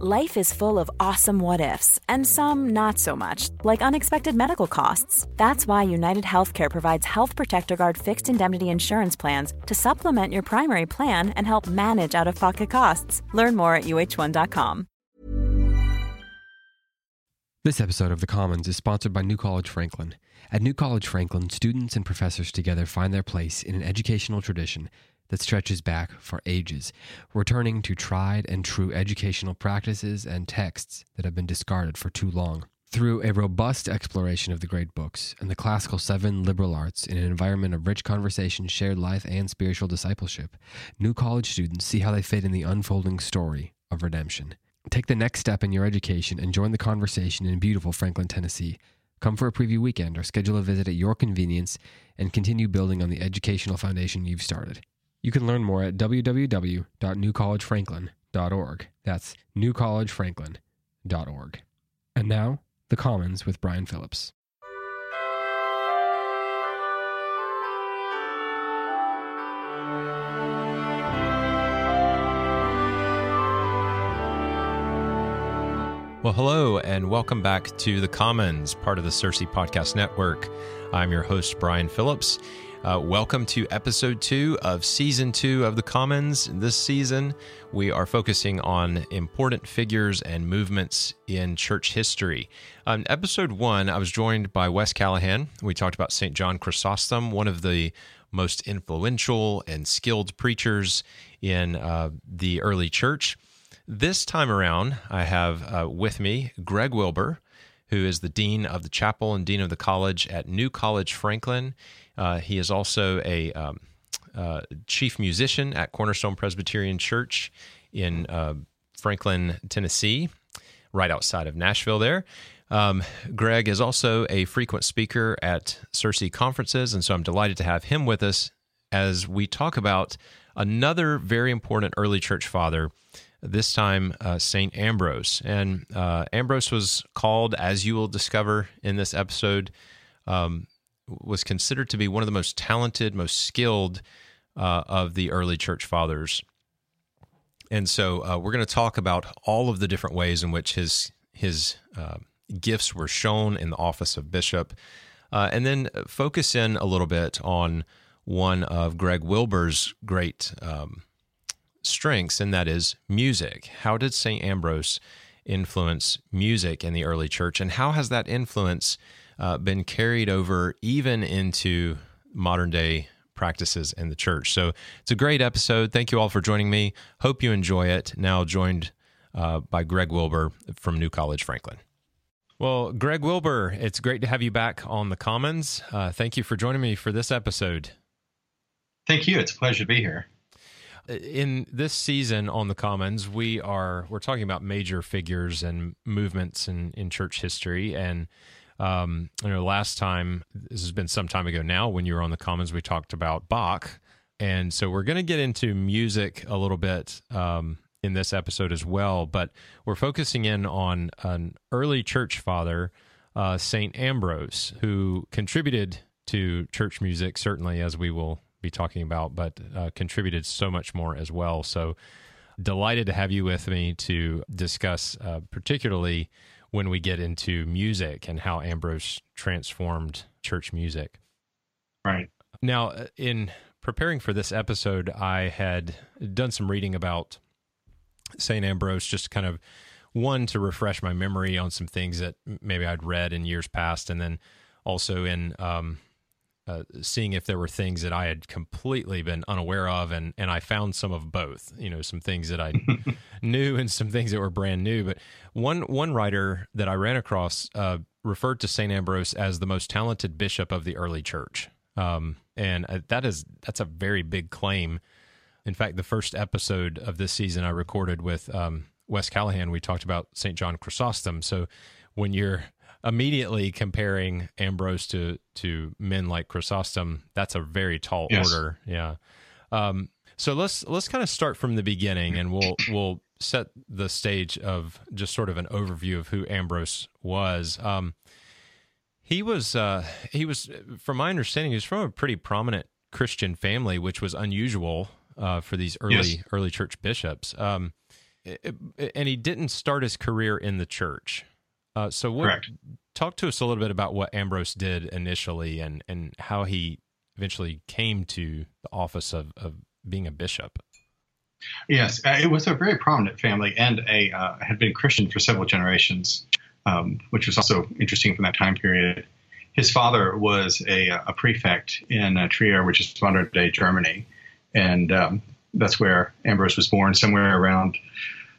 Life is full of awesome what ifs, and some not so much, like unexpected medical costs. That's why United Healthcare provides Health Protector Guard fixed indemnity insurance plans to supplement your primary plan and help manage out of pocket costs. Learn more at uh1.com. This episode of The Commons is sponsored by New College Franklin. At New College Franklin, students and professors together find their place in an educational tradition that stretches back for ages, returning to tried and true educational practices and texts that have been discarded for too long. Through a robust exploration of the great books and the classical seven liberal arts in an environment of rich conversation, shared life, and spiritual discipleship, new college students see how they fit in the unfolding story of redemption. Take the next step in your education and join the conversation in beautiful Franklin, Tennessee. Come for a preview weekend or schedule a visit at your convenience and continue building on the educational foundation you've started. You can learn more at www.newcollegefranklin.org. That's newcollegefranklin.org. And now, The Commons with Brian Phillips. Well, hello, and welcome back to The Commons, part of the Circe Podcast Network. I'm your host, Brian Phillips. Uh, welcome to episode two of season two of The Commons. This season, we are focusing on important figures and movements in church history. On episode one, I was joined by Wes Callahan. We talked about St. John Chrysostom, one of the most influential and skilled preachers in uh, the early church. This time around, I have uh, with me Greg Wilbur, who is the Dean of the Chapel and Dean of the College at New College Franklin. Uh, he is also a um, uh, chief musician at Cornerstone Presbyterian Church in uh, Franklin, Tennessee, right outside of Nashville there. Um, Greg is also a frequent speaker at Circe conferences, and so I'm delighted to have him with us as we talk about another very important early church father this time uh, St. Ambrose. And uh, Ambrose was called, as you will discover in this episode, um, was considered to be one of the most talented, most skilled uh, of the early church fathers. And so uh, we're going to talk about all of the different ways in which his his uh, gifts were shown in the office of bishop, uh, and then focus in a little bit on one of Greg Wilbur's great um, strengths, and that is music. How did St. Ambrose influence music in the early church, and how has that influence uh, been carried over even into modern day practices in the church? So it's a great episode. Thank you all for joining me. Hope you enjoy it. Now joined uh, by Greg Wilbur from New College Franklin. Well, Greg Wilbur, it's great to have you back on the Commons. Uh, thank you for joining me for this episode. Thank you. It's a pleasure to be here in this season on the Commons, we are we're talking about major figures and movements in in church history. And um, you know, last time this has been some time ago now when you were on the Commons, we talked about Bach, and so we're going to get into music a little bit um, in this episode as well. But we're focusing in on an early church father, uh, Saint Ambrose, who contributed to church music, certainly as we will be talking about, but uh, contributed so much more as well. So delighted to have you with me to discuss, uh, particularly when we get into music and how Ambrose transformed church music. Right. Now, uh, in preparing for this episode, I had done some reading about St. Ambrose, just kind of one to refresh my memory on some things that maybe I'd read in years past, and then also in um, uh, seeing if there were things that I had completely been unaware of, and and I found some of both. You know, some things that I knew and some things that were brand new. But one one writer that I ran across uh, referred to Saint Ambrose as the most talented bishop of the early church, um, and uh, that is that's a very big claim. In fact, the first episode of this season I recorded with um, Wes Callahan, we talked about St. John Chrysostom. So when you're immediately comparing Ambrose to to men like Chrysostom, that's a very tall yes. order. Yeah. Um, so let's let's kind of start from the beginning, and we'll we'll set the stage of just sort of an overview of who Ambrose was. Um, he was uh, he was, from my understanding, he was from a pretty prominent Christian family, which was unusual uh, for these early yes. early church bishops. Um, and he didn't start his career in the church. Uh, so, what, Correct. talk to us a little bit about what Ambrose did initially, and and how he eventually came to the office of, of being a bishop. Yes, uh, it was a very prominent family, and a uh, had been Christian for several generations, um, which was also interesting from that time period. His father was a, a prefect in uh, Trier, which is modern day Germany, and um, that's where Ambrose was born, somewhere around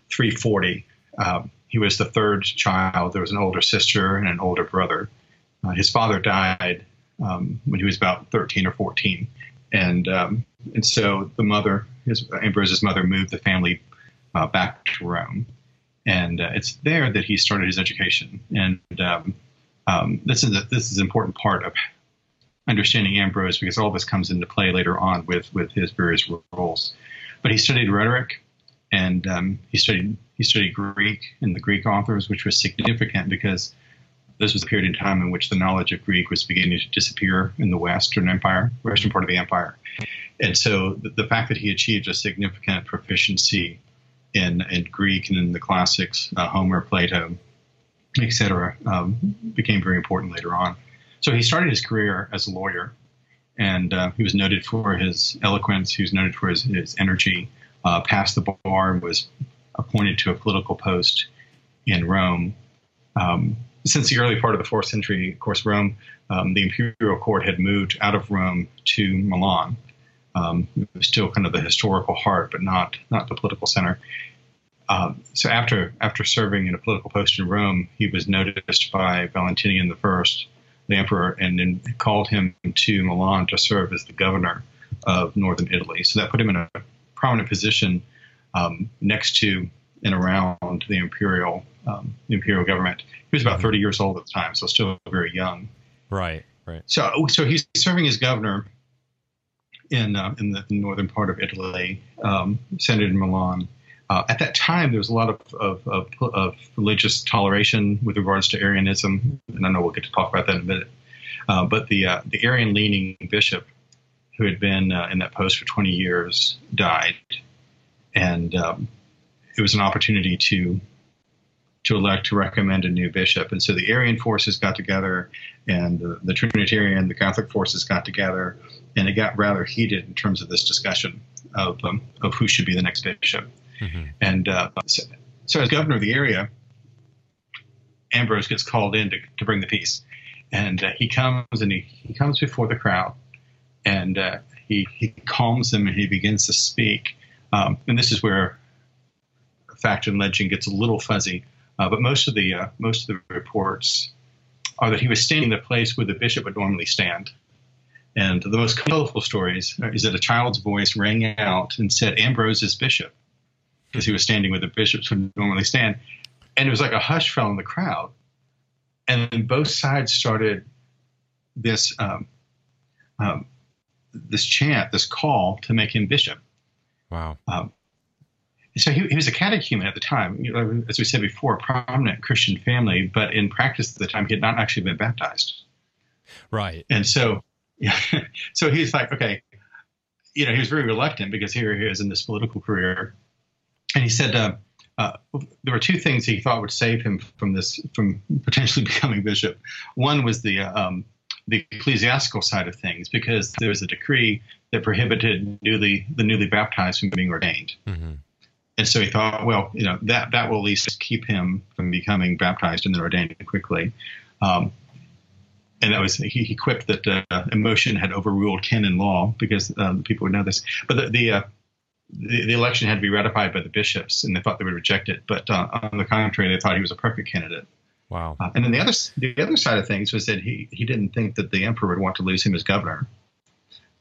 340. Um, he was the third child. There was an older sister and an older brother. Uh, his father died um, when he was about 13 or 14, and um, and so the mother, his Ambrose's mother, moved the family uh, back to Rome, and uh, it's there that he started his education. And um, um, this is a, this is an important part of understanding Ambrose because all this comes into play later on with with his various roles. But he studied rhetoric, and um, he studied he studied Greek and the Greek authors, which was significant because this was a period in time in which the knowledge of Greek was beginning to disappear in the Western Empire, Western part of the empire. And so the, the fact that he achieved a significant proficiency in, in Greek and in the classics, uh, Homer, Plato, etc., um, became very important later on. So he started his career as a lawyer, and uh, he was noted for his eloquence. He was noted for his, his energy. Uh, passed the bar and was appointed to a political post in Rome. Um, since the early part of the fourth century, of course, Rome, um, the imperial court had moved out of Rome to Milan. Um, it was still kind of the historical heart, but not not the political center. Um, so after after serving in a political post in Rome, he was noticed by Valentinian I the emperor, and then called him to Milan to serve as the governor of northern Italy. So that put him in a prominent position um, next to and around the imperial um, imperial government. He was about mm-hmm. 30 years old at the time, so still very young. Right, right. So, so he's serving as governor in uh, in the northern part of Italy, um, centered in Milan. Uh, at that time, there was a lot of, of, of, of, religious toleration with regards to Arianism, and I know we'll get to talk about that in a minute. Uh, but the uh, the Arian-leaning bishop, who had been uh, in that post for 20 years, died, and um, it was an opportunity to to elect to recommend a new bishop. And so the Arian forces got together, and the, the Trinitarian, the Catholic forces got together, and it got rather heated in terms of this discussion of um, of who should be the next bishop. Mm-hmm. And uh, so, so, as governor of the area, Ambrose gets called in to, to bring the peace, and uh, he comes and he, he comes before the crowd, and uh, he he calms them and he begins to speak. Um, and this is where fact and legend gets a little fuzzy, uh, but most of the uh, most of the reports are that he was standing in the place where the bishop would normally stand. And the most colorful stories is that a child's voice rang out and said, Ambrose is bishop because he was standing where the bishops would normally stand. And it was like a hush fell in the crowd. And then both sides started this um, um, this chant, this call to make him bishop. Wow. Um, so he, he, was a catechumen at the time, as we said before, a prominent Christian family, but in practice at the time, he had not actually been baptized. Right. And so, yeah, so he's like, okay, you know, he was very reluctant because here he is in this political career, and he said uh, uh, there were two things he thought would save him from this, from potentially becoming bishop. One was the uh, um, the ecclesiastical side of things, because there was a decree that prohibited newly the newly baptized from being ordained. Mm-hmm. And so he thought, well, you know, that that will at least keep him from becoming baptized and then ordained quickly. Um, and that was he, he quipped that uh, emotion had overruled canon law because um, people would know this. But the the, uh, the, the election had to be ratified by the bishops, and they thought they would reject it. But uh, on the contrary, they thought he was a perfect candidate. Wow. Uh, and then the other the other side of things was that he he didn't think that the emperor would want to lose him as governor,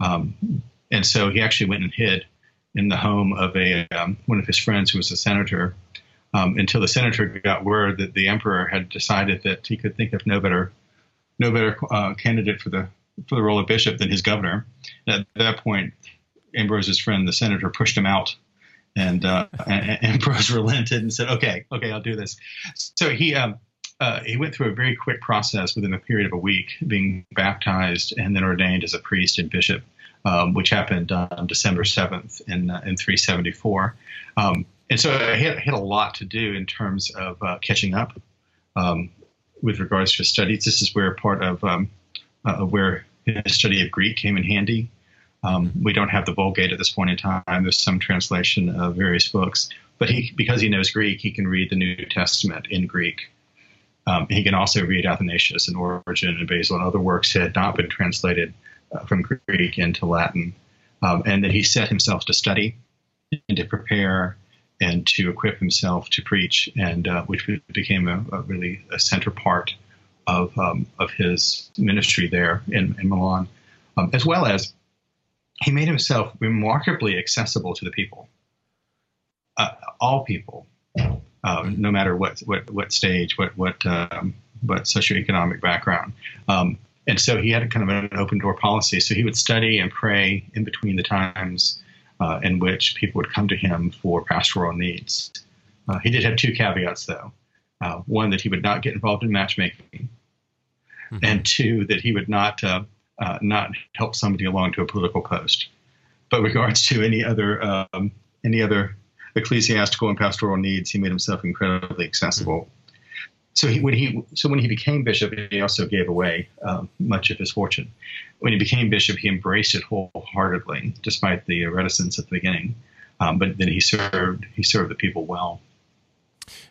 um, and so he actually went and hid in the home of a um, one of his friends who was a senator um, until the senator got word that the emperor had decided that he could think of no better no better uh, candidate for the for the role of bishop than his governor. At that point, Ambrose's friend, the senator, pushed him out, and, uh, and Ambrose relented and said, "Okay, okay, I'll do this." So he um, uh, he went through a very quick process within a period of a week, being baptized and then ordained as a priest and bishop, um, which happened on December seventh in uh, in 374. Um, and so he had, had, a lot to do in terms of uh, catching up um, with regards to his studies. This is where part of um, uh, where his study of Greek came in handy. Um, we don't have the Vulgate at this point in time. There's some translation of various books, but he, because he knows Greek, he can read the New Testament in Greek. Um, he can also read Athanasius and Origen and Basil and other works that had not been translated uh, from Greek into Latin. Um, and then he set himself to study and to prepare and to equip himself to preach, and uh, which became a, a, really a center part of um, of his ministry there in, in Milan, um, as well as he made himself remarkably accessible to the people, uh, all people, uh, no matter what what what stage, what what um, what socioeconomic background. Um, and so he had kind of an open door policy. So he would study and pray in between the times uh, in which people would come to him for pastoral needs. Uh, he did have two caveats, though. Uh, one, that he would not get involved in matchmaking, mm-hmm. and two, that he would not uh, uh, not help somebody along to a political post. But regards to any other um, any other ecclesiastical and pastoral needs, he made himself incredibly accessible so he, when he so when he became bishop, he also gave away um, much of his fortune. When he became bishop, he embraced it wholeheartedly, despite the reticence at the beginning. Um, but then he served he served the people well.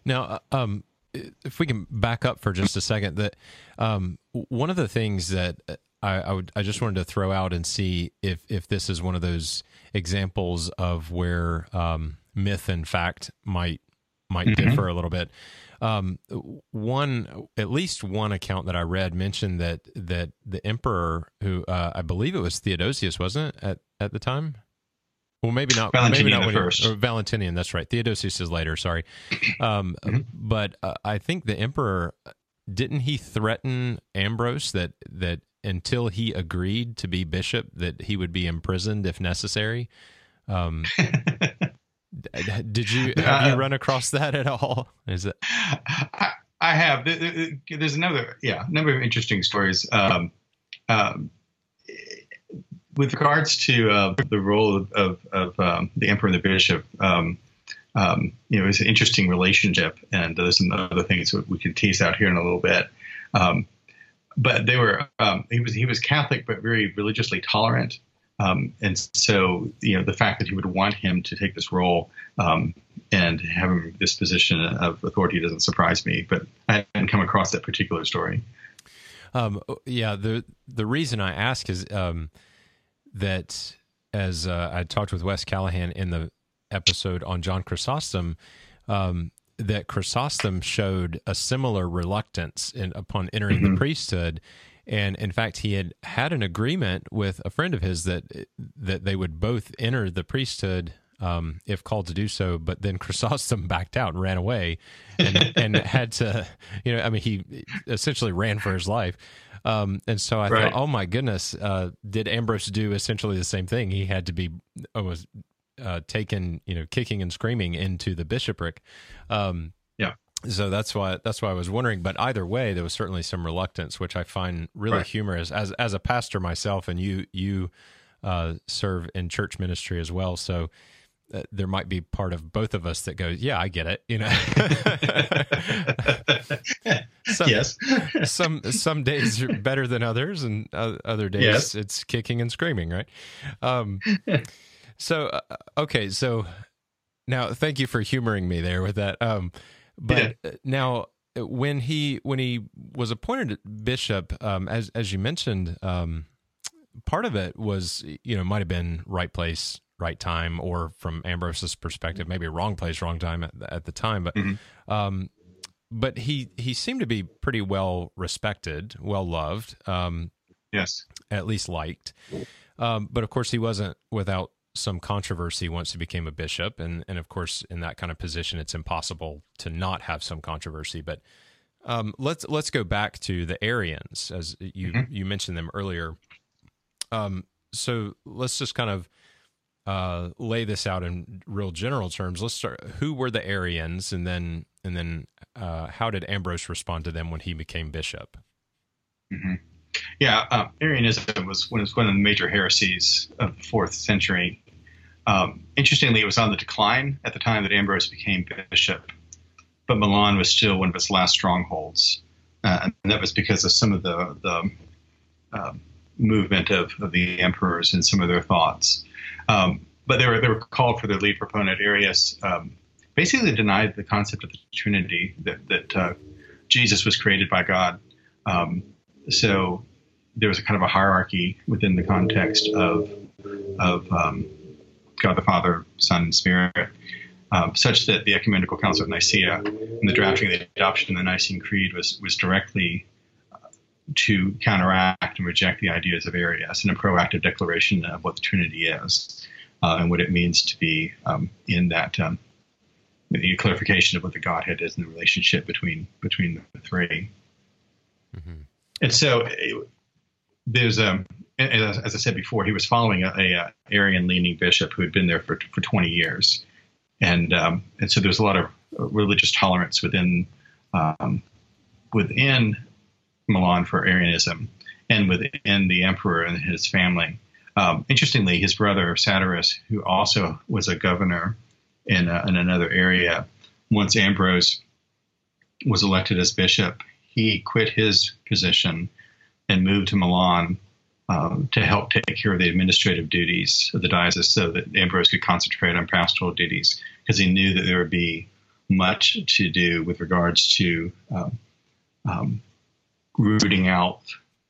Now, uh, um, if we can back up for just a second, that um, one of the things that I, I, would I just wanted to throw out and see if if this is one of those examples of where um, myth and fact might might mm-hmm. differ a little bit. Um, one, at least one account that I read mentioned that that the emperor, who uh, I believe it was Theodosius, wasn't it at at the time? Well, maybe not. Valentinian maybe not first. He, Valentinian, that's right. Theodosius is later. Sorry, um, mm-hmm. but uh, I think the emperor didn't he threaten Ambrose that that until he agreed to be bishop that he would be imprisoned if necessary. Um, Did you have you uh, run across that at all? Is it? I, I have. There's another, yeah, number of interesting stories. Um, um, with regards to uh, the role of, of, of um, the emperor and the bishop, um, um, you know, it's an interesting relationship, and there's some other things we can tease out here in a little bit. Um, but they were he was he was Catholic, but very religiously tolerant. Um, and so, you know, the fact that he would want him to take this role um, and have him this position of authority doesn't surprise me. But I hadn't come across that particular story. Um, yeah, the the reason I ask is um, that as uh, I talked with Wes Callahan in the episode on John Chrysostom, um, that Chrysostom showed a similar reluctance in, upon entering mm-hmm. the priesthood and in fact he had had an agreement with a friend of his that that they would both enter the priesthood um, if called to do so but then chrysostom backed out and ran away and, and had to you know i mean he essentially ran for his life. Um, and so i right. thought oh my goodness uh, did ambrose do essentially the same thing? He had to be almost uh, taken you know kicking and screaming into the bishopric. Um, so that's why that's why I was wondering. But either way, there was certainly some reluctance, which I find really right. humorous. As as a pastor myself, and you you uh, serve in church ministry as well, so uh, there might be part of both of us that goes, "Yeah, I get it," you know. some, yes. some some days are better than others, and uh, other days yes. it's kicking and screaming, right? Um, so uh, okay, so now thank you for humoring me there with that. Um, but yeah. now, when he when he was appointed bishop, um, as as you mentioned, um, part of it was you know might have been right place, right time, or from Ambrose's perspective, maybe wrong place, wrong time at, at the time. But mm-hmm. um, but he he seemed to be pretty well respected, well loved. Um, yes, at least liked. Um, but of course, he wasn't without some controversy once he became a bishop, and and of course, in that kind of position, it's impossible to not have some controversy. But um, let's let's go back to the Arians, as you mm-hmm. you mentioned them earlier. Um, so let's just kind of uh, lay this out in real general terms. Let's start. Who were the Arians, and then and then uh, how did Ambrose respond to them when he became bishop? Mm-hmm. Yeah, uh, Arianism was one, was one of the major heresies of the fourth century. Um, interestingly, it was on the decline at the time that Ambrose became bishop, but Milan was still one of its last strongholds, uh, and that was because of some of the the uh, movement of, of the emperors and some of their thoughts. Um, but they were they were called for their lead proponent Arius. Um, basically, denied the concept of the Trinity that that uh, Jesus was created by God. Um, so there was a kind of a hierarchy within the context of of um, God the Father, Son, and Spirit, um, such that the Ecumenical Council of Nicaea and the drafting of the adoption of the Nicene Creed was was directly uh, to counteract and reject the ideas of Arius and a proactive declaration of what the Trinity is uh, and what it means to be um, in that um, the clarification of what the Godhead is and the relationship between between the 3 mm-hmm. And so there's um, as, I said before, he was following a, a Arian leaning bishop who had been there for for 20 years, and um, and so there's a lot of religious tolerance within um, within Milan for Arianism and within the emperor and his family. Um, interestingly, his brother Satyrus, who also was a governor in, a, in another area, once Ambrose was elected as bishop, he quit his position and moved to Milan um, to help take care of the administrative duties of the diocese so that Ambrose could concentrate on pastoral duties because he knew that there would be much to do with regards to um, um, rooting out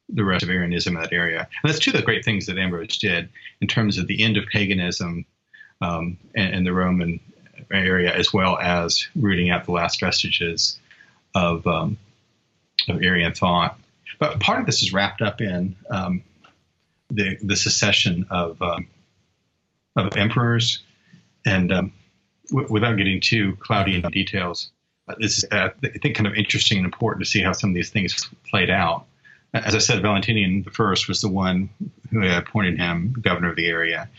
the rest of Arianism in that area. And that's two of the great things that Ambrose did in terms of the end of paganism um, and, and, the Roman area, as well as rooting out the last vestiges of, um, of Arian thought. But part of this is wrapped up in um, the, the secession of, um, of emperors. And um, w- without getting too cloudy in details, uh, this is, uh, I think, kind of interesting and important to see how some of these things played out. As I said, Valentinian I was the one who appointed him governor of the area.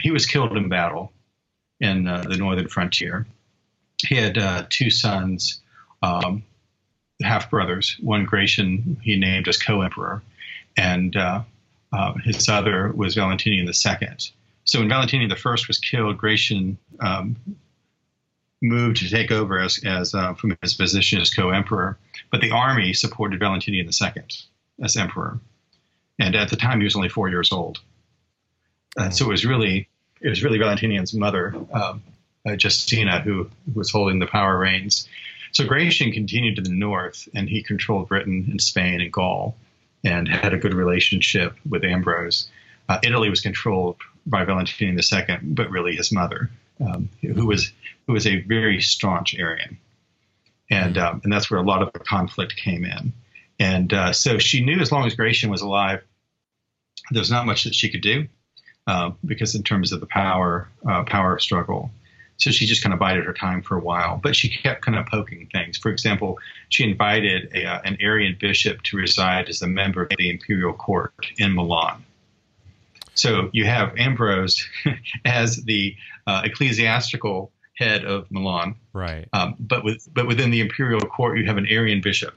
He was killed in battle in uh, the northern frontier. He had uh, two sons, um, half brothers. One Gratian he named as co-emperor, and uh, his other was Valentinian II. So when Valentinian I was killed, Gratian um, moved to take over as, as uh, from his position as co-emperor, but the army supported Valentinian II as emperor, and at the time he was only four years old. Uh, so it was really it was really Valentinian's mother, um, uh, Justina, who, who was holding the power reins. So Gratian continued to the north, and he controlled Britain and Spain and Gaul, and had a good relationship with Ambrose. Uh, Italy was controlled by Valentinian II, but really his mother, um, who was who was a very staunch Arian, and um, and that's where a lot of the conflict came in. And uh, so she knew as long as Gratian was alive, there was not much that she could do uh, because in terms of the power uh, power struggle. So she just kind of bided her time for a while, but she kept kind of poking things. For example, she invited a, uh, an Arian bishop to reside as a member of the imperial court in Milan. So you have Ambrose as the uh, ecclesiastical head of Milan, right? Um, but with but within the imperial court, you have an Arian bishop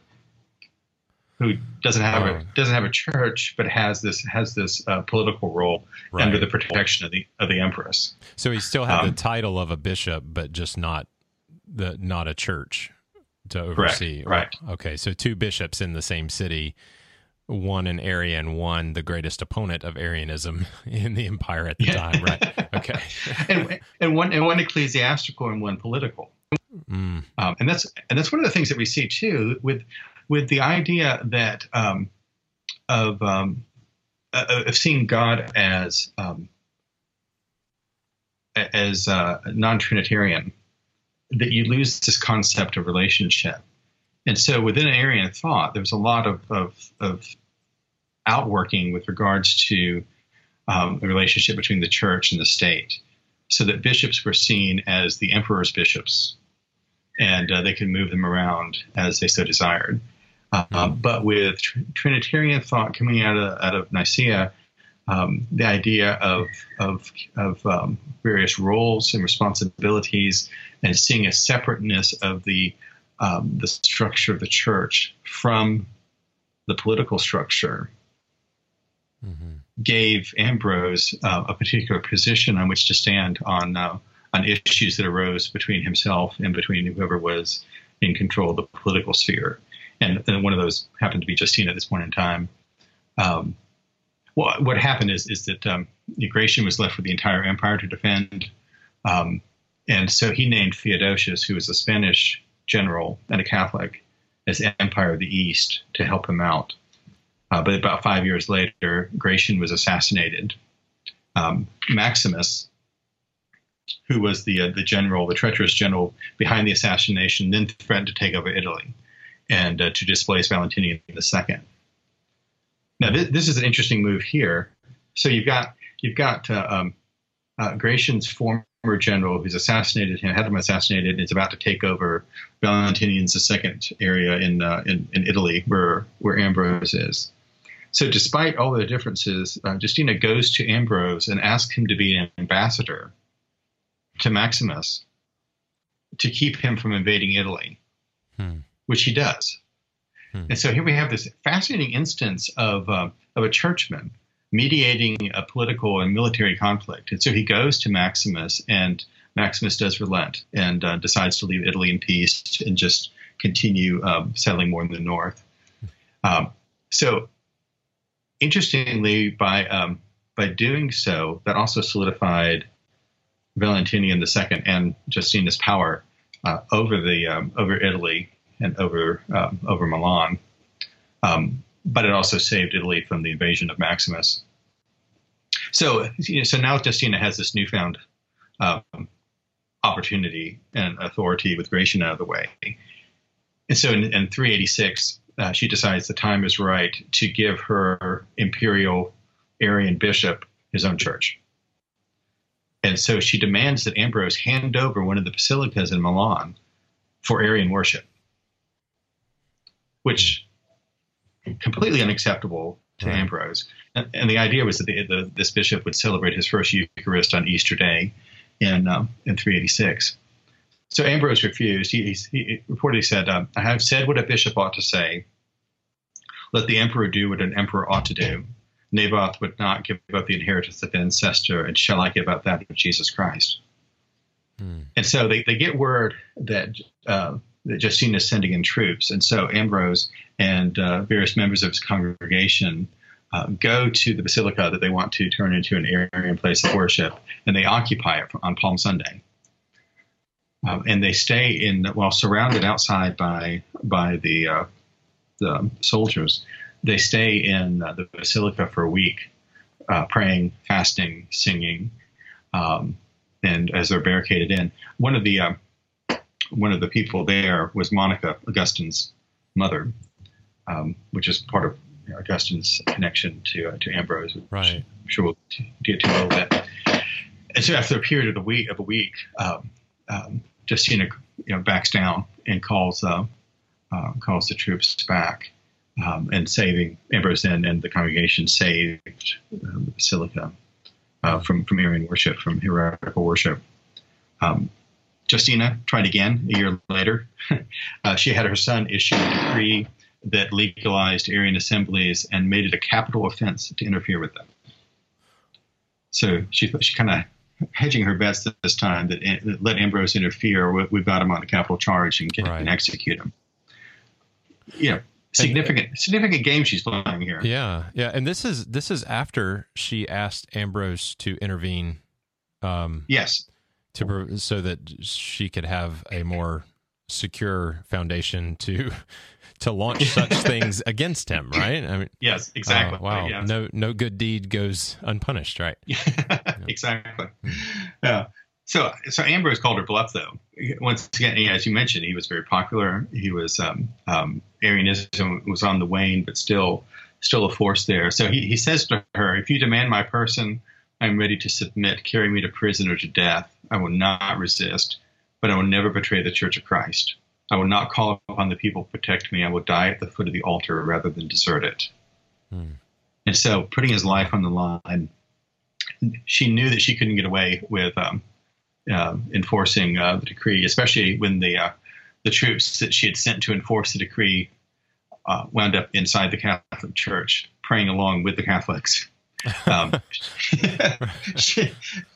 who doesn't have oh. a doesn't have a church, but has this has this uh, political role right. under the protection of the of the empress. So he still had um, the title of a bishop, but just not the not a church to oversee. Right. right. Okay. So two bishops in the same city, one an Arian, one the greatest opponent of Arianism in the empire at the yeah. time. Right. Okay. and, and one and one ecclesiastical and one political. Mm. Um, and that's and that's one of the things that we see too with with the idea that um, of um, uh, of seeing God as um, as uh, non-Trinitarian, that you lose this concept of relationship. And so within Arian thought, there was a lot of, of, of outworking with regards to um, the relationship between the church and the state, so that bishops were seen as the emperor's bishops, and uh, they could move them around as they so desired. Uh, but with tr- Trinitarian thought coming out of, out of Nicaea, um, the idea of of, of um, various roles and responsibilities, and seeing a separateness of the um, the structure of the church from the political structure, mm-hmm. gave Ambrose uh, a particular position on which to stand on uh, on issues that arose between himself and between whoever was in control of the political sphere. And, and one of those happened to be Justina at this point in time. Um, what happened is is that um, Gratian was left with the entire empire to defend, um, and so he named Theodosius, who was a Spanish general and a Catholic, as Empire of the East to help him out. Uh, but about five years later, Gratian was assassinated. Um, Maximus, who was the uh, the general, the treacherous general behind the assassination, then threatened to take over Italy and uh, to displace Valentinian II. Now, this, this, is an interesting move here. So you've got you've got uh, um, uh, Gratian's former general who's assassinated him, had him assassinated, and is about to take over Valentinian's second area in, uh, in, in Italy, where where Ambrose is. So, despite all the differences, uh, Justina goes to Ambrose and asks him to be an ambassador to Maximus to keep him from invading Italy, hmm. Which he does. Hmm. And so here we have this fascinating instance of, uh, of a churchman mediating a political and military conflict. And so he goes to Maximus, and Maximus does relent and uh, decides to leave Italy in peace and just continue um, settling more in the north. Um, so, interestingly, by um, by doing so, that also solidified Valentinian II and Justina's power uh, over the um, over Italy and over um, over Milan. Um, but it also saved Italy from the invasion of Maximus. So, you know, so now Justina has this newfound um, opportunity and authority with Gratian out of the way. And so in, in 386, uh, she decides the time is right to give her imperial Arian bishop his own church. And so she demands that Ambrose hand over one of the basilicas in Milan for Arian worship which completely unacceptable to right. Ambrose. And, and, the idea was that the, the, this bishop would celebrate his first Eucharist on Easter Day in um, in 386. So Ambrose refused. He, he, he reportedly said, um, "I have said what a bishop ought to say. Let the emperor do what an emperor ought to do. Naboth would not give up the inheritance of ancestor, and shall I give up that of Jesus Christ?" Hmm. And so they, they get word that uh, that Justina is sending in troops. And so Ambrose and uh, various members of his congregation uh, go to the basilica that they want to turn into an Arian place of worship, and they occupy it on Palm Sunday. Um, and they stay in, while surrounded outside by by the uh, the soldiers. They stay in uh, the basilica for a week, uh, praying, fasting, singing, um, and as they're barricaded in. One of the one of the people there was Monica, Augustine's mother, um, which is part of you know, Augustine's connection to uh, to Ambrose. Right. I'm sure we'll get to a little bit. And so after a period of a week of a week, um, um, Justina you know backs down and calls uh, uh, calls the troops back. Um, and saving Ambrose and, and the congregation saved uh, the basilica uh, from from Arian worship, from heretical worship. Um, Justina tried again a year later. uh, she had her son issue a decree that legalized Arian assemblies and made it a capital offense to interfere with them. So she she kind of hedging her bets this time that, that let Ambrose interfere. We've got him on a capital charge and can right. execute him. Yeah, significant and, significant game she's playing here. Yeah, yeah, and this is this is after she asked Ambrose to intervene. Um, yes, to so that she could have a more secure foundation to to launch such things against him, right? I mean, yes, exactly. Uh, wow, yes. no no good deed goes unpunished, right? exactly. Hmm. Yeah. So so Ambrose called her bluff, though. Once again, as you mentioned, he was very popular. He was um, um, Arianism was on the wane, but still still a force there. So he, he says to her, If you demand my person, I'm ready to submit. Carry me to prison or to death. I will not resist, but I will never betray the church of Christ. I will not call upon the people to protect me. I will die at the foot of the altar rather than desert it. Hmm. And so, putting his life on the line, she knew that she couldn't get away with um, uh, enforcing uh, the decree, especially when the uh, the troops that she had sent to enforce the decree uh, wound up inside the Catholic Church, praying along with the Catholics. Um, she,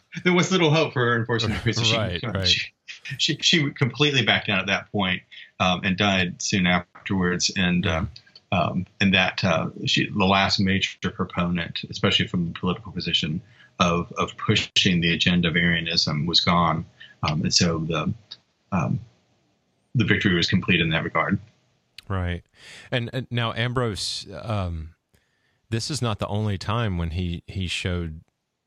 there was little hope for her decree. So she, right, right. She, she, she, completely backed down at that point, um, and died soon afterwards. And um, um, and that uh, she, the last major proponent, especially from the political position of of pushing the agenda of Arianism, was gone, um, and so the um, the victory was complete in that regard. Right, and, and now Ambrose, um, this is not the only time when he he showed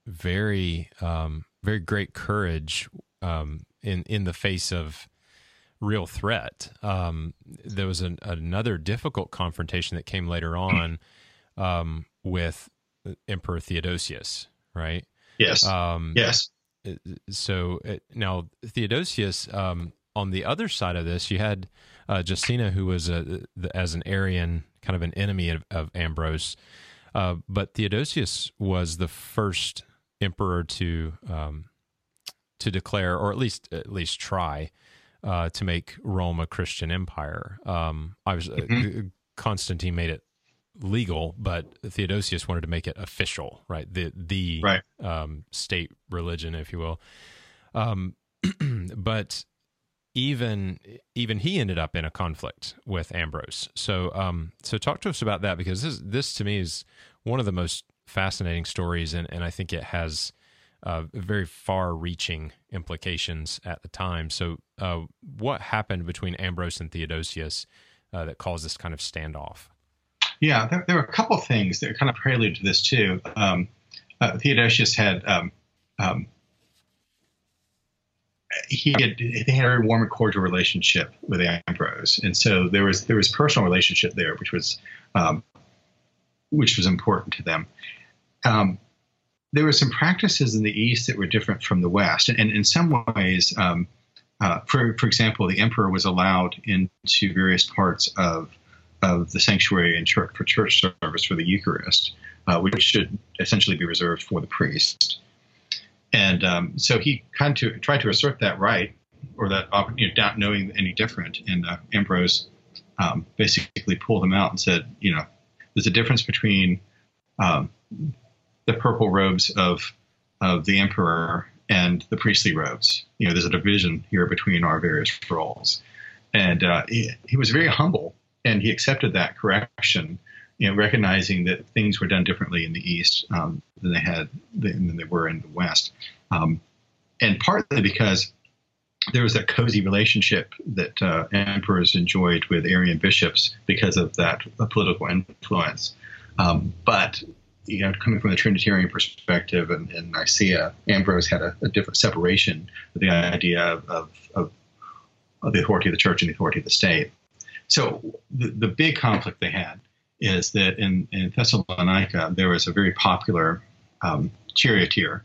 very um, very great courage um, in in the face of real threat. Um, there was an, another difficult confrontation that came later on um, with Emperor Theodosius, right? Yes. Um, yes. So it, uh, now Theodosius, um, on the other side of this, you had uh, Justina, who was a, as an Arian, kind of an enemy of, of Ambrose. Uh, but Theodosius was the first emperor to um, to declare, or at least at least try, uh, to make Rome a Christian empire. Um, I was uh, mm-hmm. Constantine made it legal, but Theodosius wanted to make it official, right? The the right. Um, state religion, if you will. Um, but even even he ended up in a conflict with Ambrose. So um, so talk to us about that because this this to me is one of the most fascinating stories, and and I think it has uh, very far reaching implications at the time. So, uh, what happened between Ambrose and Theodosius uh, that caused this kind of standoff? Yeah, there, there, were a couple things that kind of prelude to this too. Um, uh, Theodosius had. Um, um, he had they had a very warm and cordial relationship with Ambrose, and so there was there was personal relationship there, which was um, which was important to them. Um, there were some practices in the East that were different from the West, and, and in some ways, um, uh, for for example, the emperor was allowed into various parts of of the sanctuary and church for church service for the Eucharist, uh, which should essentially be reserved for the priest. And um, so he kind tried to assert that right, or that you know, not knowing any different. And uh, Ambrose um, basically pulled him out and said, you know, there's a difference between um, the purple robes of of the emperor and the priestly robes. You know, there's a division here between our various roles, and uh, he, he, was very humble and he accepted that correction. You know, recognizing that things were done differently in the East um, than they had than they were in the West, um, and partly because there was that cozy relationship that uh, emperors enjoyed with Arian bishops because of that political influence. Um, but you know, coming from the Trinitarian perspective and in Nicaea, Ambrose had a, a, different separation with the idea of, of, of, the authority of the church and the authority of the state. So the, the big conflict they had is that in, in Thessalonica, there was a very popular um, charioteer,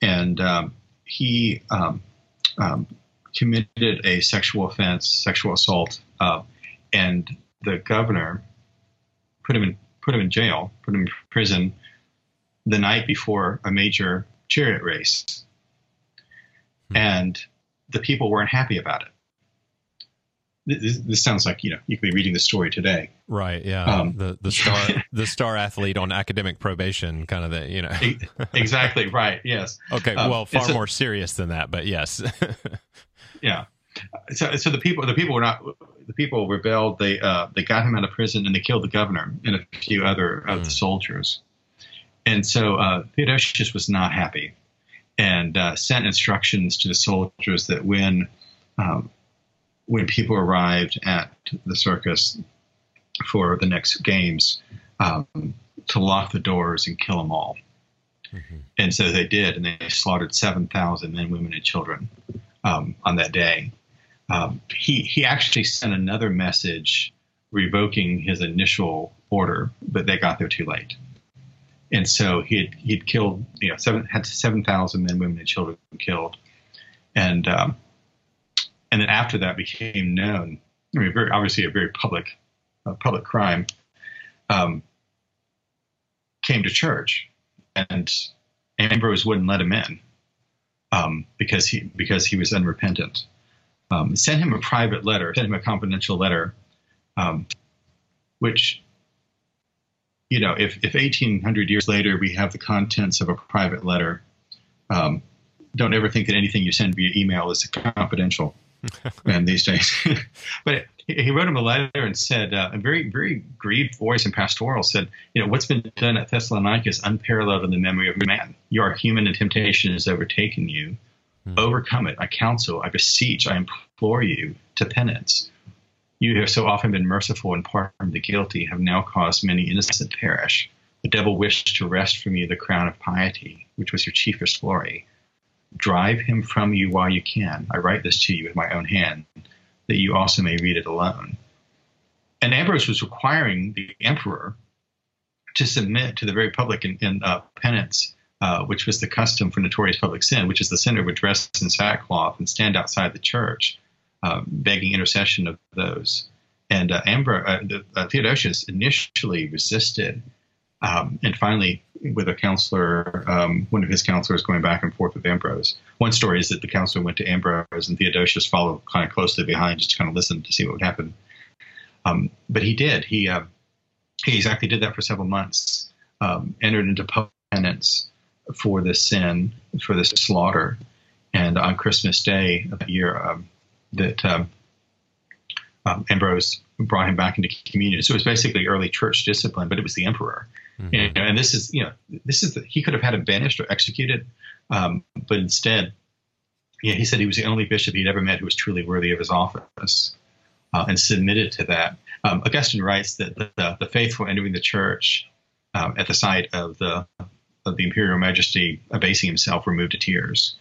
and um, he um, um committed a sexual offense, sexual assault, uh, and the governor put him in put him in jail, put him in prison the night before a major chariot race. Hmm. And the people weren't happy about it. This, this, sounds like you know you could be reading the story today, right? Yeah, um, the the star the star athlete on academic probation, kind of the you know exactly right. Yes. Okay. Um, well, far more serious than that, but yes. yeah. So, so the people the people were not the people rebelled. They uh, they got him out of prison and they killed the governor and a few other of the hmm. soldiers. And so uh, Theodosius was not happy and uh, sent instructions to the soldiers that when um, when people arrived at the circus for the next games um, to lock the doors and kill them all. Mm-hmm. And so they did, and they slaughtered 7,000 men, women, and children um, on that day um, he he actually sent another message revoking his initial order, but they got there too late. And so he had he'd killed you know seven had seven thousand men, women, and children killed, and um, and then after that became known. I mean, very obviously a very public uh, public crime. Um, came to church, and Ambrose wouldn't let him in um, because he because he was unrepentant. Um, sent him a private letter, sent him a confidential letter, um, which you know, if, if 1800 years later we have the contents of a private letter, um, don't ever think that anything you send via email is confidential. man, these days. but he wrote him a letter and said, uh, a very, very grieved voice and pastoral said, you know, what's been done at Thessalonica is unparalleled in the memory of man. You are human and temptation has overtaken you. Hmm. Overcome it. I counsel, I beseech, I implore you to penance. You have so often been merciful and pardoned the guilty, have now caused many innocent perish. The devil wished to wrest from you the crown of piety, which was your chiefest glory. Drive him from you while you can. I write this to you with my own hand, that you also may read it alone. And Ambrose was requiring the emperor to submit to the very public in, in uh, penance, uh, which was the custom for notorious public sin, which is the sinner would dress in sackcloth and stand outside the church uh, begging intercession of those. And uh, Amber, uh, uh, Theodosius initially resisted, um, and finally, with a counselor, um, one of his counselors going back and forth with Ambrose. One story is that the counselor went to Ambrose, and Theodosius followed kind of closely behind, just to kind of listen to see what would happen. Um, but he did. He uh, he exactly did that for several months. Um, entered into penance for this sin, for this slaughter, and on Christmas Day of that year, um, that um, um, Ambrose brought him back into communion. So it was basically early church discipline, but it was the emperor. Mm-hmm. You know, and this is, you know, this is the, he could have had him banished or executed, um, but instead, yeah, he said he was the only bishop he'd ever met who was truly worthy of his office uh, and submitted to that. Um, Augustine writes that the, the, faithful entering the church uh, at the sight of the of the imperial majesty abasing himself were moved to tears.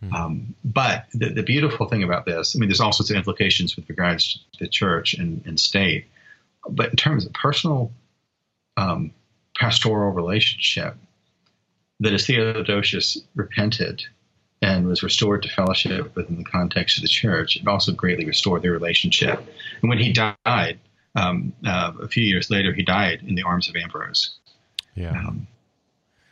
Hmm. Um, but the, the, beautiful thing about this, I mean, there's all sorts of implications with regards to the church and, and state. But in terms of personal um, pastoral relationship, that as Theodosius repented and was restored to fellowship within the context of the church, it also greatly restored their relationship. And when he died, um, uh, a few years later, he died in the arms of Ambrose. Yeah. Um,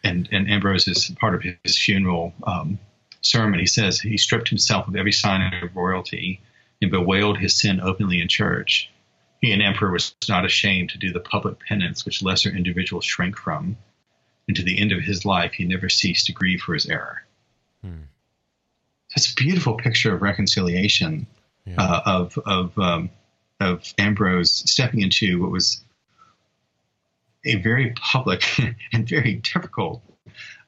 and, and Ambrose is part of his funeral um, sermon, he says he stripped himself of every sign of royalty and bewailed his sin openly in church. He, an emperor, was not ashamed to do the public penance which lesser individuals shrink from. And to the end of his life, he never ceased to grieve for his error. Hmm. That's a beautiful picture of reconciliation, yeah. uh, of of um, of Ambrose stepping into what was a very public and very difficult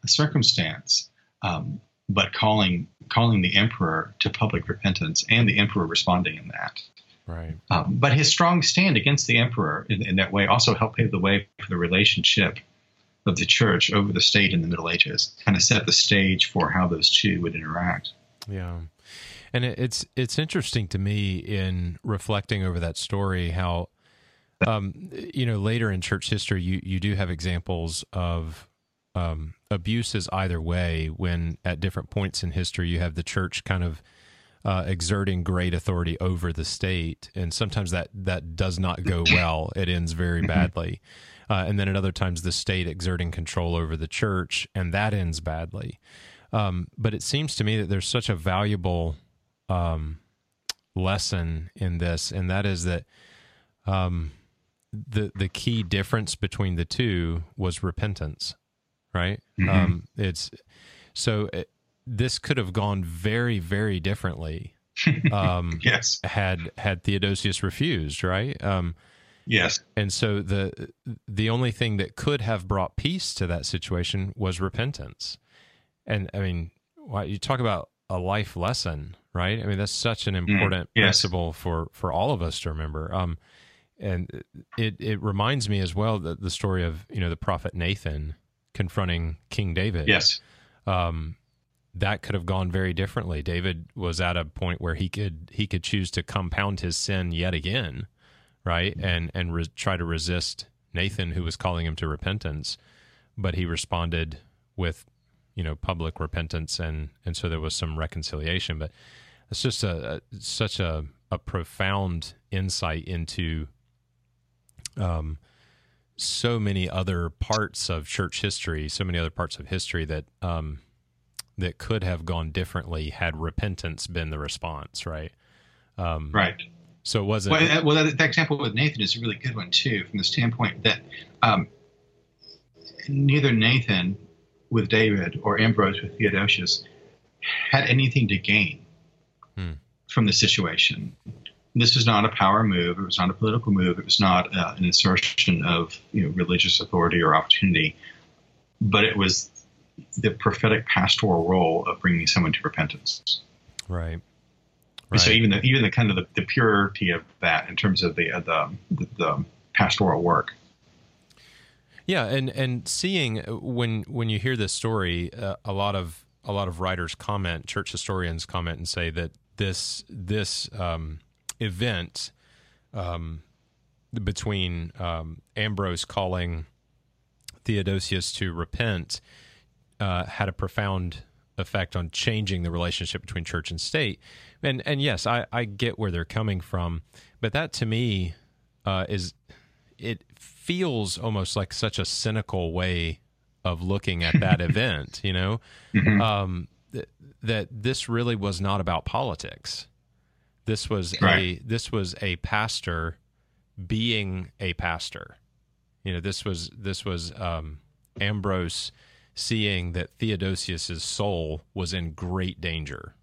circumstance. Um, but calling calling the emperor to public repentance and the emperor responding in that. Right. Um, but his strong stand against the emperor in, in, that way also helped pave the way for the relationship of the church over the state in the Middle Ages, kind of set the stage for how those two would interact. Yeah. And it's it's interesting to me in reflecting over that story how um, you know later in church history you you do have examples of um, abuse is either way when at different points in history you have the church kind of uh, exerting great authority over the state, and sometimes that that does not go well. It ends very mm-hmm. badly, uh, and then at other times the state exerting control over the church, and that ends badly. Um, but it seems to me that there's such a valuable um, lesson in this, and that is that um, the the key difference between the two was repentance right? Mm-hmm. Um, it's so it, this could have gone very, very differently. Um, yes, had had Theodosius refused, right? Um, yes, and so the the only thing that could have brought peace to that situation was repentance. And I mean, why you talk about a life lesson, right? I mean, that's such an mm, important mm, yes. principle for for all of us to remember. Um, and it it reminds me as well that the story of you know the prophet Nathan confronting King David. Yes. Um, that could have gone very differently. David was at a point where he could he could choose to compound his sin yet again, right, and and re- try to resist Nathan who was calling him to repentance, but he responded with, you know, public repentance, and and so there was some reconciliation. But it's just a, a such a a profound insight into um, so many other parts of church history, so many other parts of history that um, that could have gone differently had repentance been the response, right? Um, right. So it wasn't. Well, well that, that, example with Nathan is a really good one too, from the standpoint that um, neither Nathan with David or Ambrose with Theodosius had anything to gain hmm. from the situation. This was not a power move. It was not a political move. It was not uh, an assertion of you know, religious authority or opportunity, but it was the prophetic pastoral role of bringing someone to repentance. Right. Right. So even the even the kind of the, the purity of that in terms of the, uh, the, the the pastoral work. Yeah, and and seeing uh, when when you hear this story, uh, a lot of a lot of writers comment, church historians comment and say that this this um, event um, between um, Ambrose calling Theodosius to repent uh, had a profound effect on changing the relationship between church and state. And and yes, I, I get where they're coming from, but that to me uh, is it feels almost like such a cynical way of looking at that event. You know, mm-hmm. um, th- that this really was not about politics. This was right. a this was a pastor being a pastor. You know, this was this was um, Ambrose seeing that Theodosius's soul was in great danger.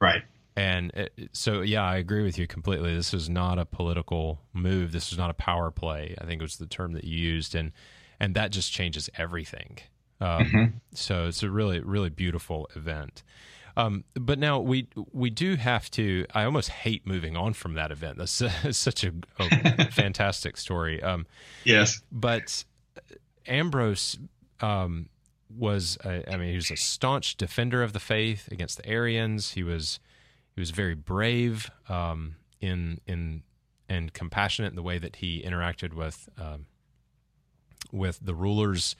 Right. And it, so, yeah, I agree with you completely. This was not a political move. This was not a power play. I think it was the term that you used, and and that just changes everything. Um, mm-hmm. So it's a really, really beautiful event. Um, but now we we do have to. I almost hate moving on from that event. That's such a, a fantastic story. Um, yes, but Ambrose um, was a, I mean he was a staunch defender of the faith against the Arians. He was he was very brave um, in in and compassionate in the way that he interacted with um, with the rulers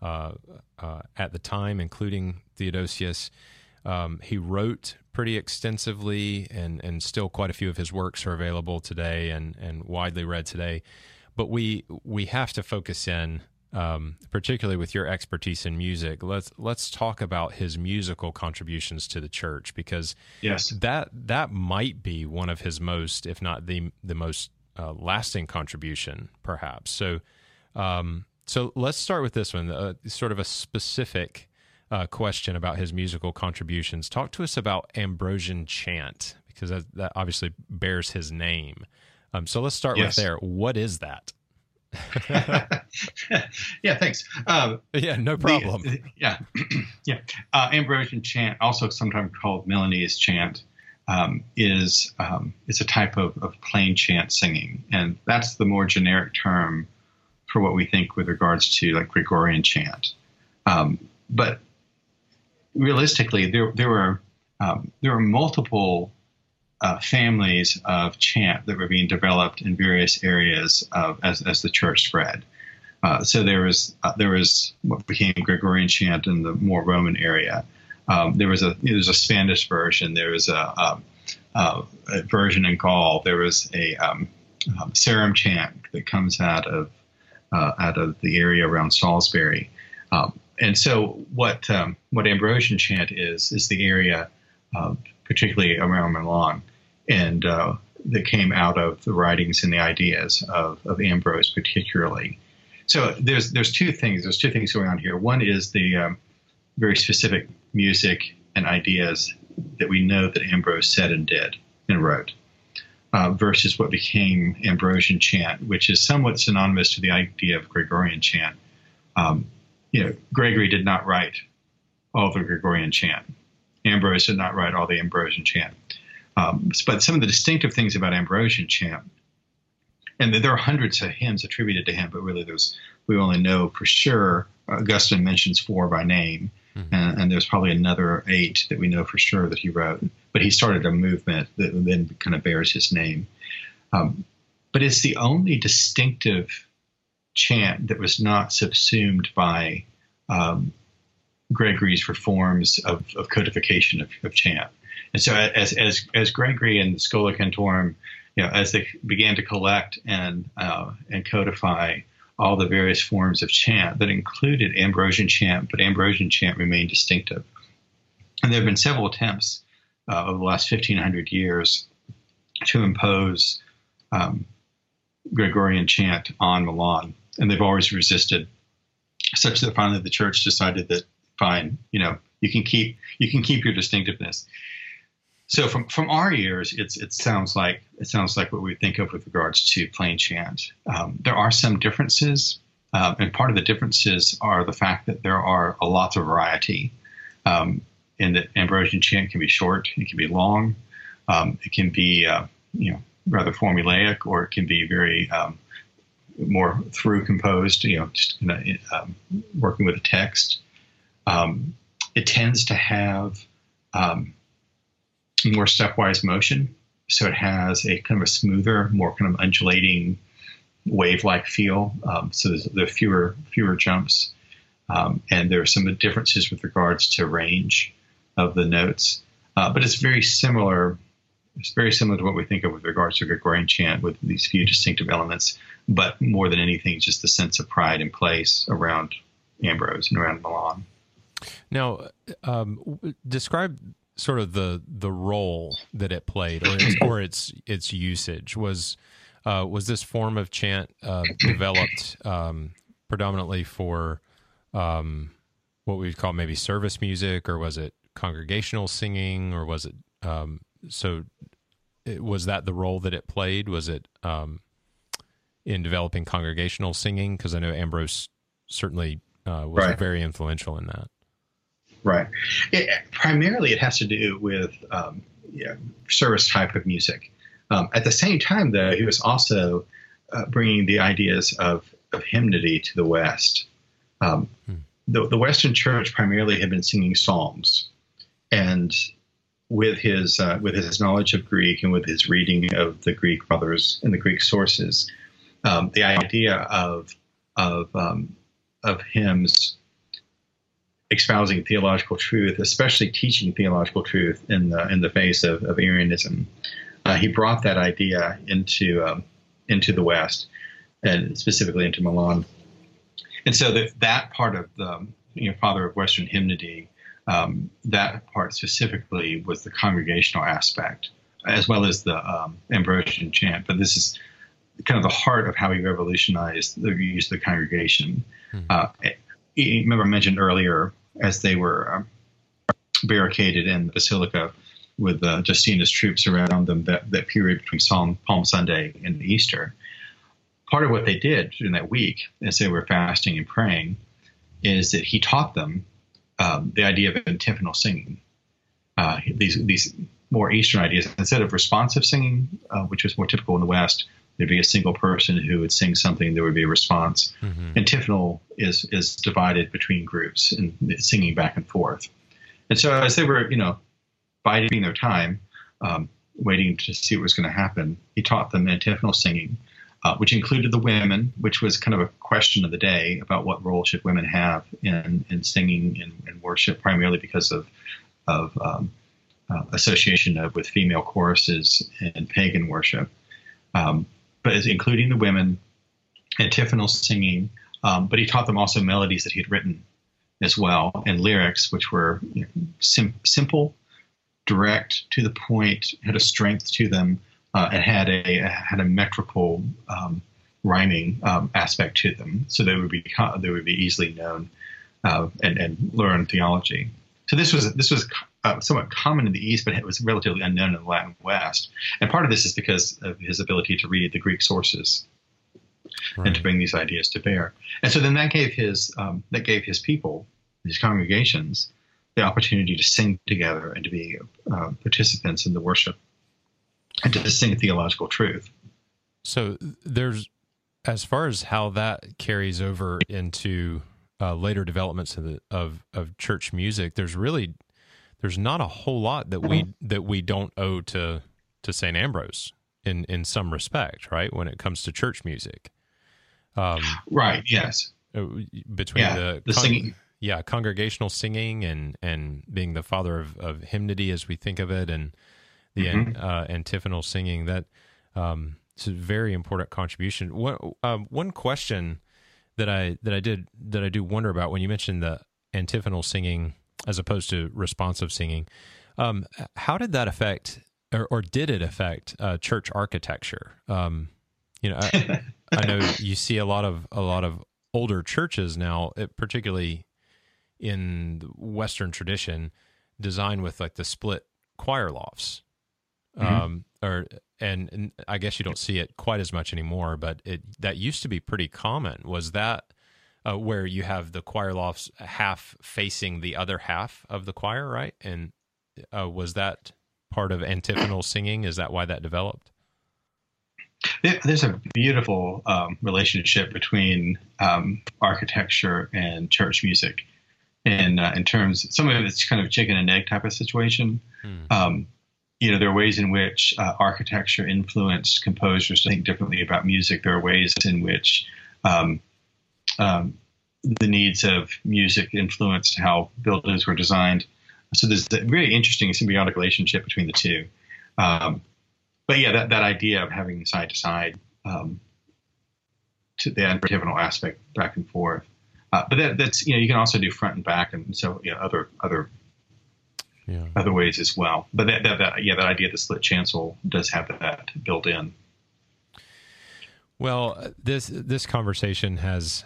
uh, uh, at the time, including Theodosius. Um, he wrote pretty extensively, and and still quite a few of his works are available today and and widely read today. But we we have to focus in um, particularly with your expertise in music, let's let's talk about his musical contributions to the church because yes, that that might be one of his most, if not the the most uh, lasting contribution, perhaps. So, um, so let's start with this one, uh, sort of a specific uh, question about his musical contributions. Talk to us about Ambrosian chant because that, that obviously bears his name. Um, so let's start yes. with there. What is that? yeah, thanks. Um, yeah, no problem. The, yeah, yeah. Uh, Ambrosian chant, also sometimes called Milanese chant, um, is um, it's a type of, of plain chant singing, and that's the more generic term for what we think with regards to like Gregorian chant. Um, but realistically, there there were um, there were multiple uh, families of chant that were being developed in various areas of, as, as the church spread. Uh, so there was uh, there was what became Gregorian chant in the more Roman area. Um, there was a there was a Spanish version. There was a, a, a version in Gaul. There was a um, um, Sarum chant that comes out of uh, out of the area around Salisbury. Um, and so what um, what Ambrosian chant is is the area particularly around Milan, and uh, that came out of the writings and the ideas of, of Ambrose, particularly. So there's there's two things. There's two things going on here. One is the um, very specific music and ideas that we know that Ambrose said and did and wrote, uh, versus what became Ambrosian chant, which is somewhat synonymous to the idea of Gregorian chant. Um, you know, Gregory did not write all the Gregorian chant. Ambrose did not write all the Ambrosian chant. Um, but some of the distinctive things about Ambrosian chant, and there are hundreds of hymns attributed to him, but really there's we only know for sure. Augustine mentions four by name, mm-hmm. and, and, there's probably another eight that we know for sure that he wrote. But he started a movement that then kind of bears his name. Um, but it's the only distinctive chant that was not subsumed by um, Gregory's reforms of, of codification of, of, chant. And so, as, as, as Gregory and the Schola Cantorum, you know, as they began to collect and uh, and codify all the various forms of chant that included Ambrosian chant, but Ambrosian chant remained distinctive. And there have been several attempts uh, over the last 1500 years to impose um, Gregorian chant on Milan, and they've always resisted, such that finally the church decided that fine, you know, you can keep you can keep your distinctiveness. So from from our ears, it's it sounds like it sounds like what we think of with regards to plain chant. Um, there are some differences, um, and part of the differences are the fact that there are a lot of variety. Um, in that Ambrosian chant can be short, it can be long, um, it can be uh, you know rather formulaic, or it can be very um, more through composed, you know, just um, working with a text. Um, it tends to have um, more stepwise motion, so it has a kind of a smoother, more kind of undulating, wave-like feel. Um, so there are fewer fewer jumps, um, and there are some differences with regards to range of the notes. Uh, but it's very similar it's very similar to what we think of with regards to Gregorian chant with these few distinctive elements, but more than anything, just the sense of pride and place around Ambrose and around Milan. Now, um, describe sort of the the role that it played, or its, or its its usage was uh, was this form of chant uh, developed um, predominantly for um, what we'd call maybe service music, or was it congregational singing, or was it um, so was that the role that it played? Was it um, in developing congregational singing? Because I know Ambrose certainly uh, was right. very influential in that. Right. It, primarily, it has to do with um, yeah, service type of music. Um, at the same time, though, he was also uh, bringing the ideas of, of hymnody to the West. Um, hmm. the, the Western Church primarily had been singing psalms, and with his uh, with his knowledge of Greek and with his reading of the Greek brothers and the Greek sources, um, the idea of of um, of hymns espousing theological truth, especially teaching theological truth in the in the face of, of Arianism, uh, he brought that idea into um, into the West and specifically into Milan. And so that that part of the you know, father of Western hymnody um, that part specifically was the congregational aspect, as well as the um, Ambrosian chant. But this is kind of the heart of how he revolutionized the use of the congregation. Mm-hmm. Uh, remember, I mentioned earlier as they were um, barricaded in the basilica with uh, Justina's troops around them that, that period between Palm, Palm Sunday and Easter. Part of what they did during that week, as they were fasting and praying, is that he taught them um, the idea of antiphonal singing. Uh, these these more Eastern ideas instead of responsive singing, uh, which was more typical in the West, there'd be a single person who would sing something. There would be a response. Mm-hmm. Antiphonal is is divided between groups and singing back and forth. And so as they were, you know, biding their time, um, waiting to see what was going to happen, he taught them antiphonal singing uh, which included the women, which was kind of a question of the day about what role should women have in, in singing and, and worship, primarily because of, of um, uh, association of, with female choruses and pagan worship. Um, but including the women, antiphonal singing, um, but he taught them also melodies that he had written as well and lyrics, which were you know, sim- simple, direct, to the point, had a strength to them. Uh, and had a had a metrical um, rhyming um, aspect to them, so they would be they would be easily known uh, and and learn theology. So this was this was uh, somewhat common in the East, but it was relatively unknown in the Latin West. And part of this is because of his ability to read the Greek sources right. and to bring these ideas to bear. And so then that gave his um, that gave his people, his congregations, the opportunity to sing together and to be uh, participants in the worship and to sing theological truth. So there's, as far as how that carries over into uh, later developments of, the, of of church music, there's really there's not a whole lot that we that we don't owe to to Saint Ambrose in in some respect, right? When it comes to church music, Um, right. Yes. Uh, between yeah, the, the con- singing. Yeah, congregational singing and and being the father of, of hymnody as we think of it, and the mm-hmm. an, uh, antiphonal singing. That um, it's a very important contribution. One um, one question that I that I did that I do wonder about when you mentioned the antiphonal singing as opposed to responsive singing. Um, how did that affect, or, or did it affect uh, church architecture? Um, you know, I, I, know you see a lot of a lot of older churches now, it, particularly in the Western tradition, designed with like the split choir lofts. Mm-hmm. Um, or and, and I guess you don't see it quite as much anymore, but it that used to be pretty common. Was that uh, where you have the choir lofts half facing the other half of the choir, right? And uh, was that part of antiphonal singing? Is that why that developed? There's a beautiful um, relationship between um, architecture and church music, in uh, in terms some of it's kind of chicken and egg type of situation. Hmm. Um, you know, there are ways in which uh, architecture influenced composers to think differently about music. There are ways in which um, um, the needs of music influenced how buildings were designed. So there's a very interesting symbiotic relationship between the two. Um, but yeah, that, that idea of having side to side um, to the antiphonal aspect back and forth. Uh, but that, that's you know you can also do front and back and so you know, other other yeah. other ways as well. But that, that, that yeah that idea of the split chancel does have that built in. Well, this this conversation has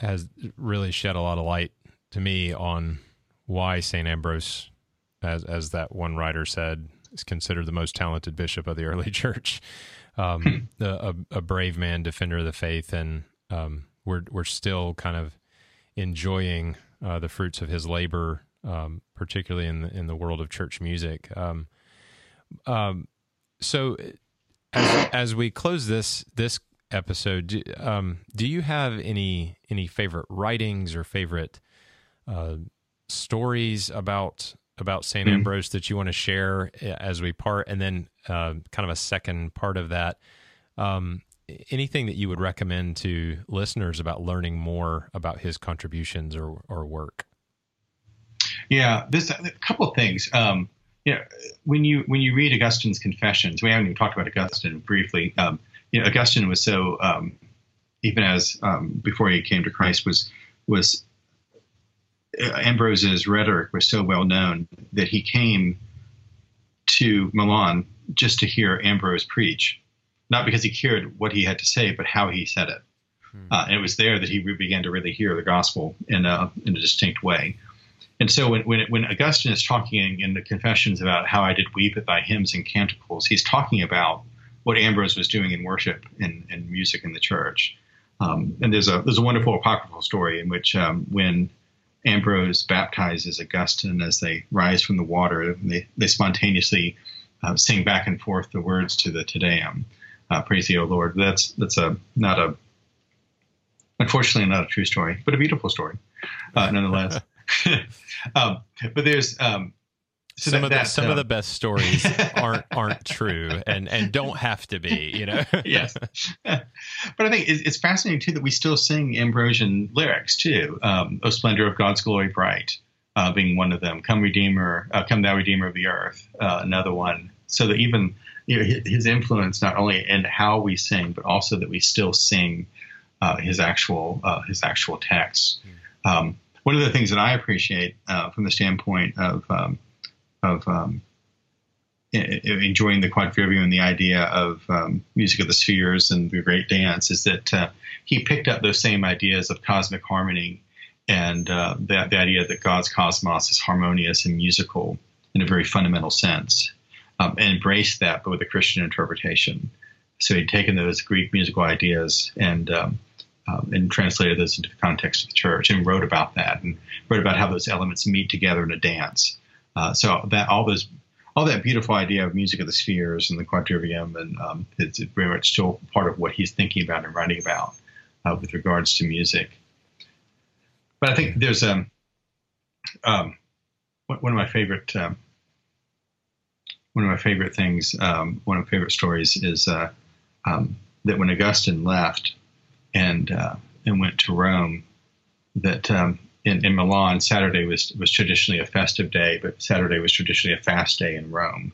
has really shed a lot of light to me on why St. Ambrose, as as that one writer said, is considered the most talented bishop of the early church. Um, hmm. a, a, brave man, defender of the faith, and um, we're we're still kind of enjoying uh, the fruits of his labor, um, particularly in the, in the world of church music. Um, um, so, as as we close this this episode, do, um, do you have any any favorite writings or favorite uh, stories about about St. Mm-hmm. Ambrose that you want to share eh, as we part, and then uh, kind of a second part of that. Um, anything that you would recommend to listeners about learning more about his contributions or, or work? Yeah, this a couple of things. Um, you know, when you when you read Augustine's Confessions, we haven't even talked about Augustine briefly. Um, you know, Augustine was so um, even as um, before he came to Christ was was Ambrose's rhetoric was so well known that he came to Milan just to hear Ambrose preach, not because he cared what he had to say, but how he said it. Hmm. Uh, and it was there that he began to really hear the gospel in a in a distinct way. And so when when, when Augustine is talking in the Confessions about how I did weep at thy hymns and canticles, he's talking about what Ambrose was doing in worship and, and music in the church. Um, and there's a there's a wonderful apocryphal story in which um, when Ambrose baptizes Augustine as they rise from the water, they they spontaneously uh, sing back and forth the words to the Te Deum, uh, "Praise thee, O Lord." That's that's a not a unfortunately not a true story, but a beautiful story uh, nonetheless. um, but there's um, some of the, some uh, of the best stories aren't aren't true and and don't have to be you know? Yes. But i think it's, fascinating too that we still sing ambrosian lyrics too um, o splendor of god's glory bright uh, being one of them come redeemer uh, come thou redeemer of the earth uh, another one. So that even you know his influence not only in how we sing but also that we still sing uh, his actual uh, his actual texts. Mm. um, one of the things that I appreciate from the standpoint of um, of um, enjoying the quadrivium and the idea of um, music of the spheres and the great dance is that uh, he picked up those same ideas of cosmic harmony and uh, the, the, idea that God's cosmos is harmonious and musical in a very fundamental sense, um, and embraced that, but with a Christian interpretation. So he'd taken those Greek musical ideas and um, um, and translated those into the context of the church and wrote about that and wrote about how those elements meet together in a dance. Uh, so that all those all that beautiful idea of music of the spheres and the quadrivium, and um, it's very much still part of what he's thinking about and writing about uh, with regards to music. But I think there's um, um one of my favorite um, one of my favorite things, um, one of my favorite stories is uh, um, that when Augustine left and uh, and went to Rome. That in, in Milan, Saturday was was traditionally a festive day, but Saturday was traditionally a fast day in Rome.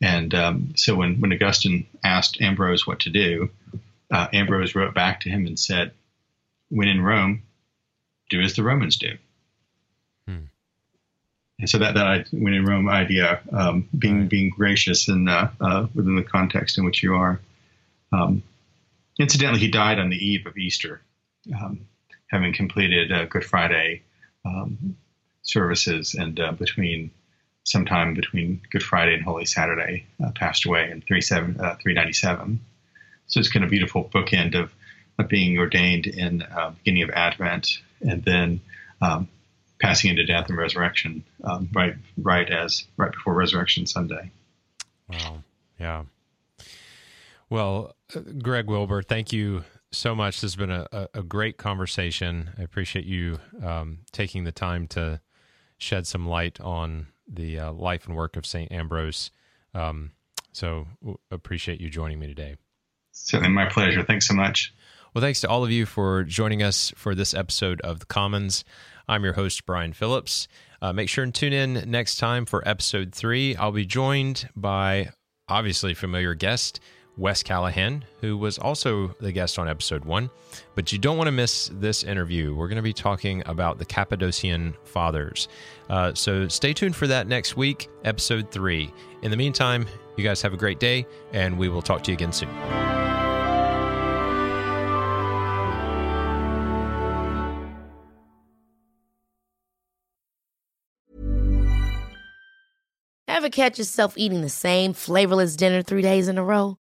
And um, so when when Augustine asked Ambrose what to do, uh, Ambrose wrote back to him and said, "When in Rome, do as the Romans do." Hmm. And so that that when in Rome idea, um, being right. being gracious and uh, uh, within the context in which you are. Um, incidentally, he died on the eve of Easter. Having completed uh, Good Friday um, services and uh, between sometime between Good Friday and Holy Saturday, uh, passed away in 397. Uh, so it's kind of beautiful bookend of, of being ordained in uh, beginning of Advent and then um, passing into death and resurrection um, right right as right before Resurrection Sunday. Wow. Yeah. Well, uh, Greg Wilbur, thank you so much. This has been a, a, great conversation. I appreciate you um, taking the time to shed some light on the uh, life and work of St. Ambrose. Um, so appreciate you joining me today. Certainly my pleasure. Thanks so much. Well, thanks to all of you for joining us for this episode of The Commons. I'm your host, Brian Phillips. Uh, make sure and tune in next time for episode three. I'll be joined by obviously familiar guest, Wes Callahan, who was also the guest on episode one. But you don't want to miss this interview. We're going to be talking about the Cappadocian Fathers. Uh, so stay tuned for that next week, episode three. In the meantime, you guys have a great day, and we will talk to you again soon. Ever catch yourself eating the same flavorless dinner three days in a row?